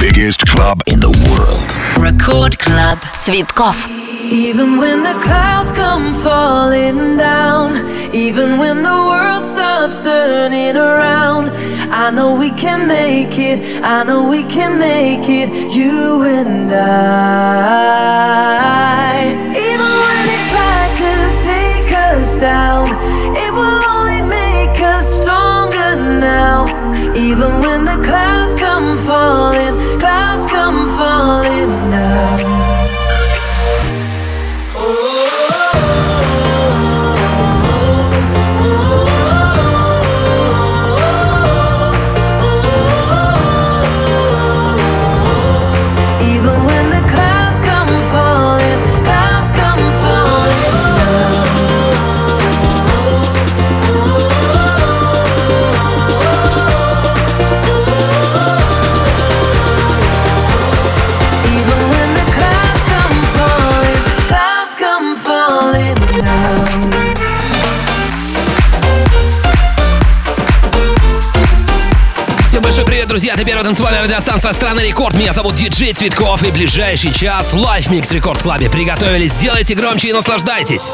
biggest club in the world. Record Club. Цветков. Even when the clouds come falling down, even when the world stops turning around, I know we can make it, I know we can make it, you and I. Even when they try to take us down, it will only make us stronger now. Even when the clouds come falling, друзья, это первая танцевальная радиостанция страны Рекорд. Меня зовут Диджей Цветков и ближайший час Mix Рекорд Клабе. Приготовились, делайте громче и наслаждайтесь.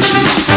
faces.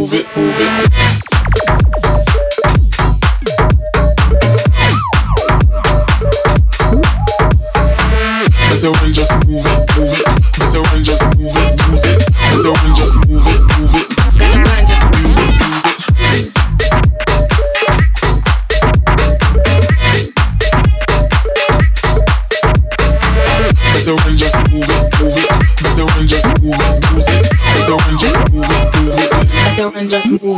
Move it, move it. Turn up the Move it, move it. Better run, just move it, move it. one, just move it, use it. Better one, just move it, move it. A plan, just Use it, use it. Better one, just move it, move it. Better one, just move it, use it. Better one, just move it, move it. better and just move it,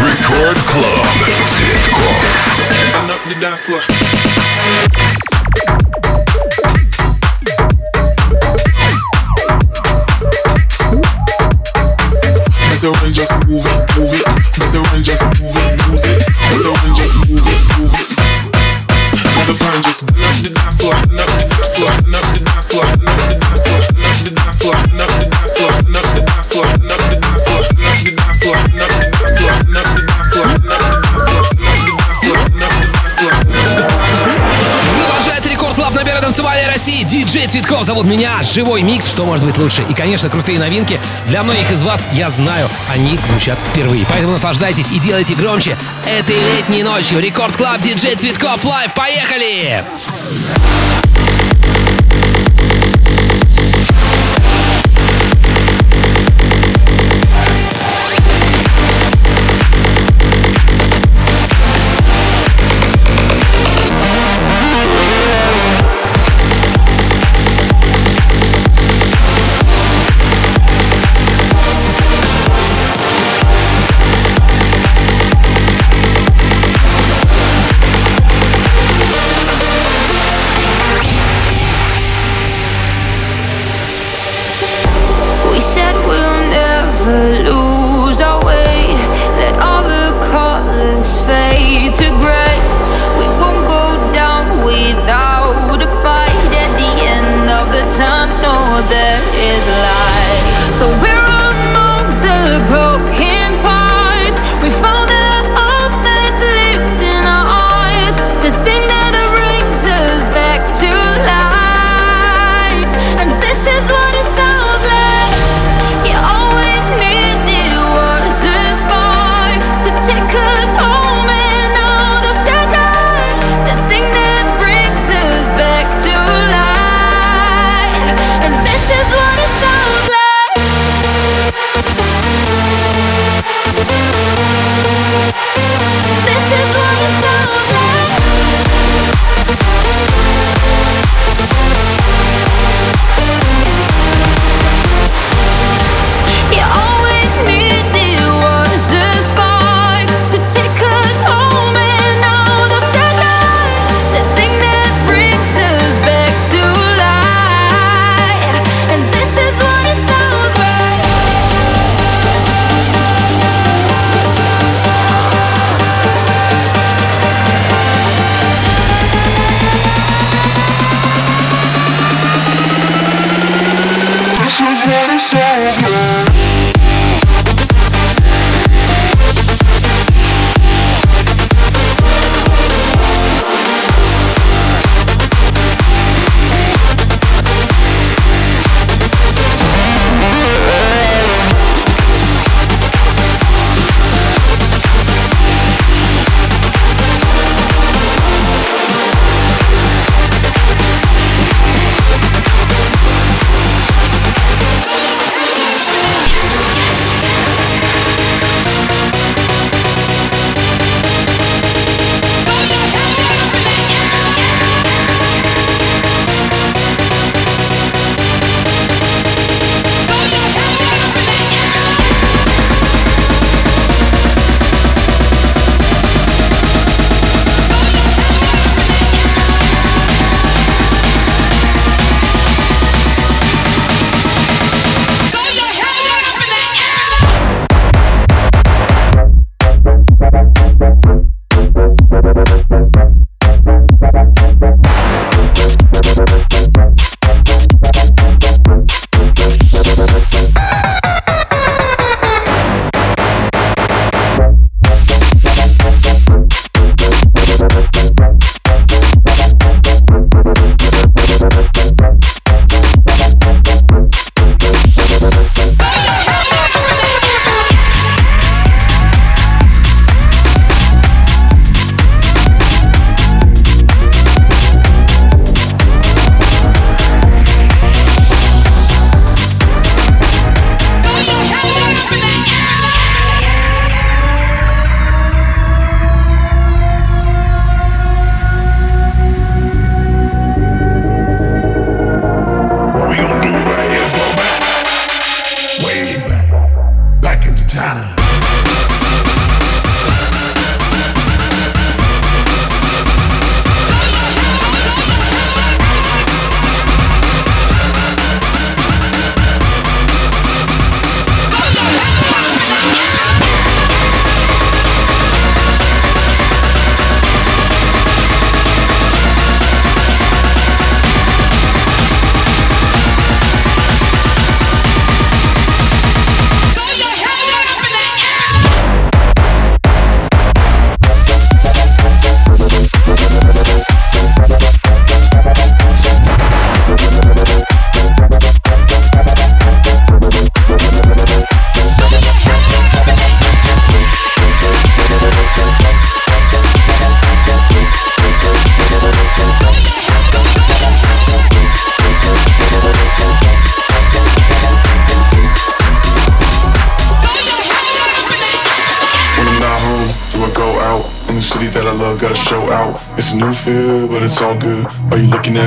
Record Club. Цветков. Up the dance floor. Better one, just move it, move it. Better one, just move it. Цветков зовут меня. Живой микс, что может быть лучше. И, конечно, крутые новинки. Для многих из вас, я знаю, они звучат впервые. Поэтому наслаждайтесь и делайте громче. Этой летней ночью Рекорд Клаб Диджей Цветков лайв. Поехали! it's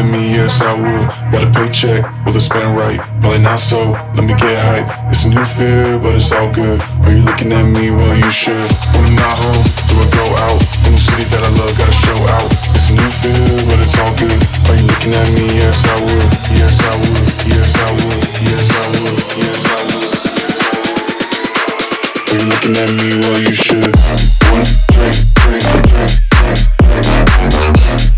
at me? Yes, I would. Got a paycheck, will it spend right? Probably not so. Let me get hype. It's a new fear, but it's all good. Are you looking at me? Well, you should. When I'm not home, do I go out? In the city that I love, gotta show out. It's a new fear, but it's all good. Are you looking at me? Yes, I would. Yes, I would. Yes, I would. Yes, I would. Yes, I would. Are you looking at me? Well, you should. One drink, drink, drink, drink.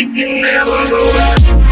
you can never go back.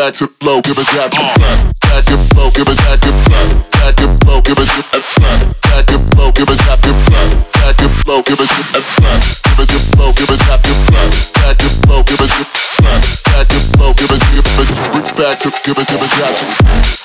Back to flow, give it that back it flow, give it back it back it flow, give it back it flow, give it back it back it flow, give it give it flow, give it back it back it flow, give it back it flow, give it to a flat. give it back to give it give it back to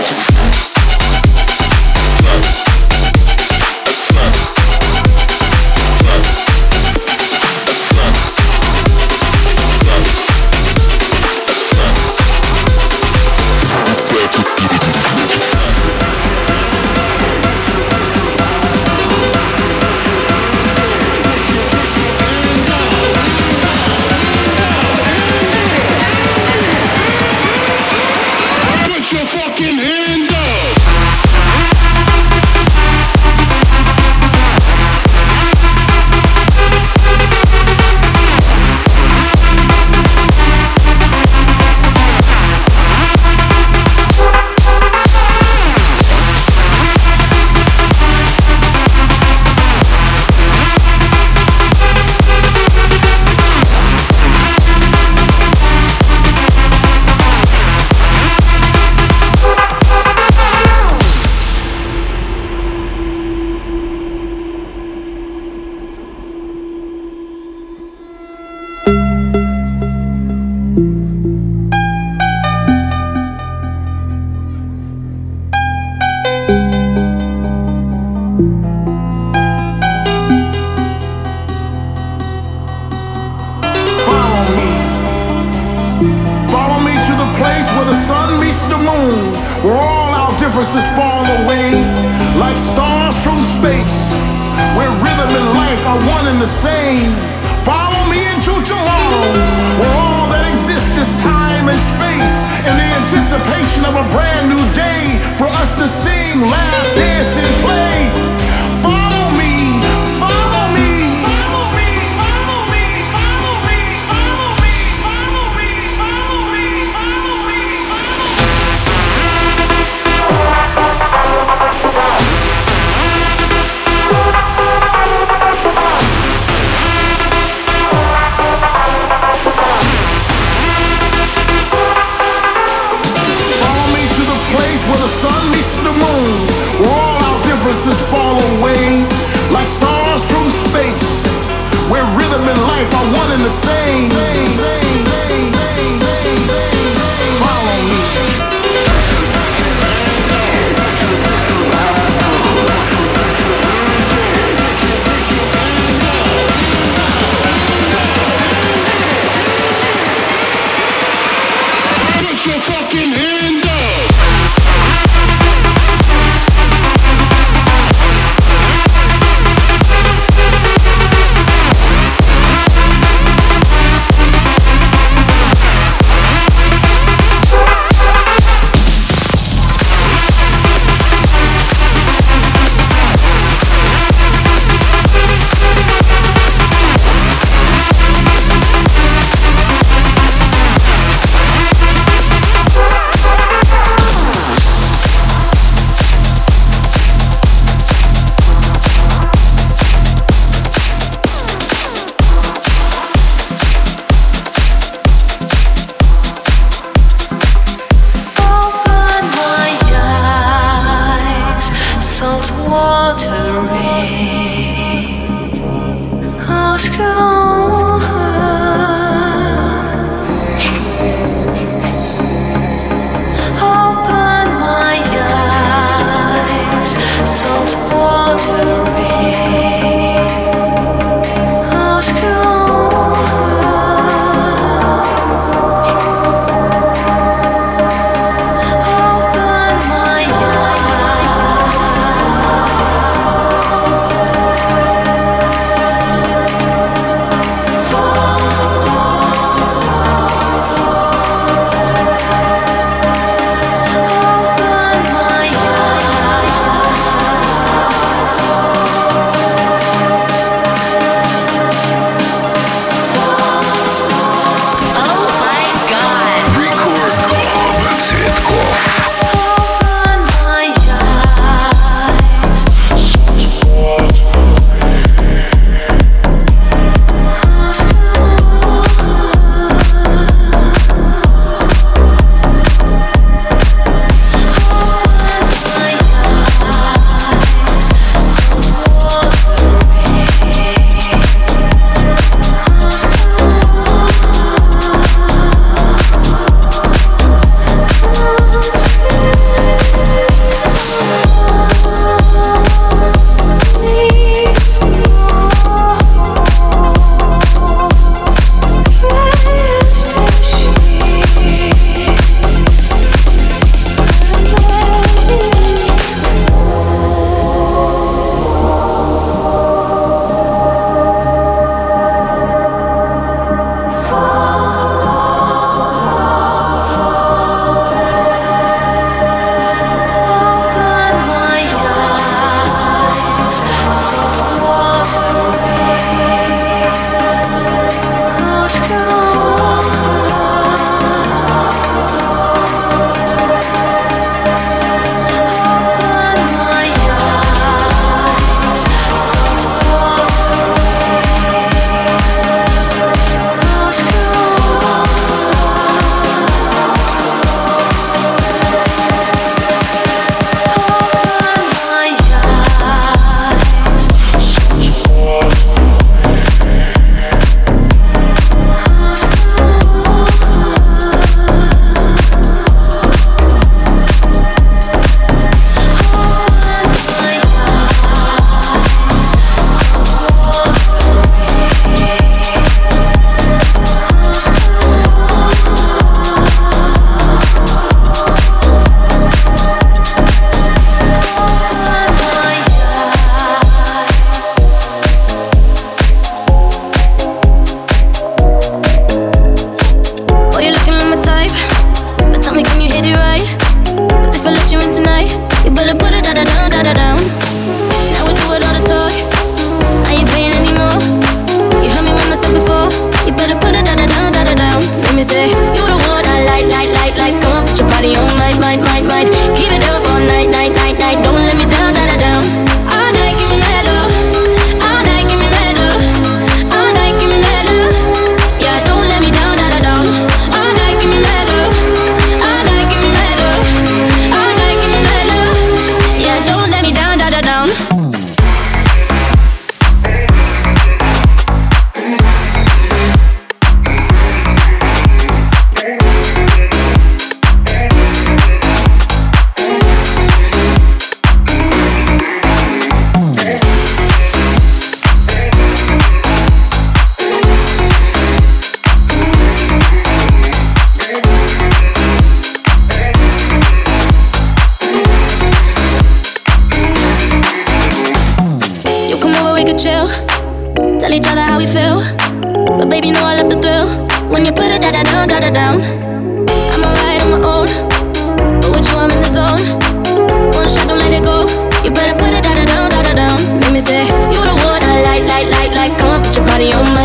give it promises fall away. could chill. Tell each other how we feel. But baby, know I love the thrill. When you put it da da down, da down. I'm alright on my own. But with you, I'm in the zone. One shot, don't let it go. You better put it da da down, da down. Make me say, You the one I like, like, like, like. Come on, put your body on my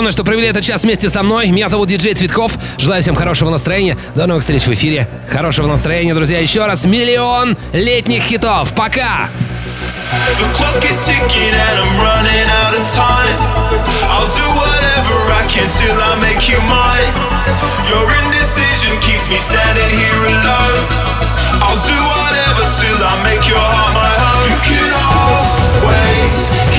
огромное, что провели этот час вместе со мной. Меня зовут Диджей Цветков. Желаю всем хорошего настроения. До новых встреч в эфире. Хорошего настроения, друзья. Еще раз миллион летних хитов. Пока! I'll do whatever till I make. Your heart my own. You can always.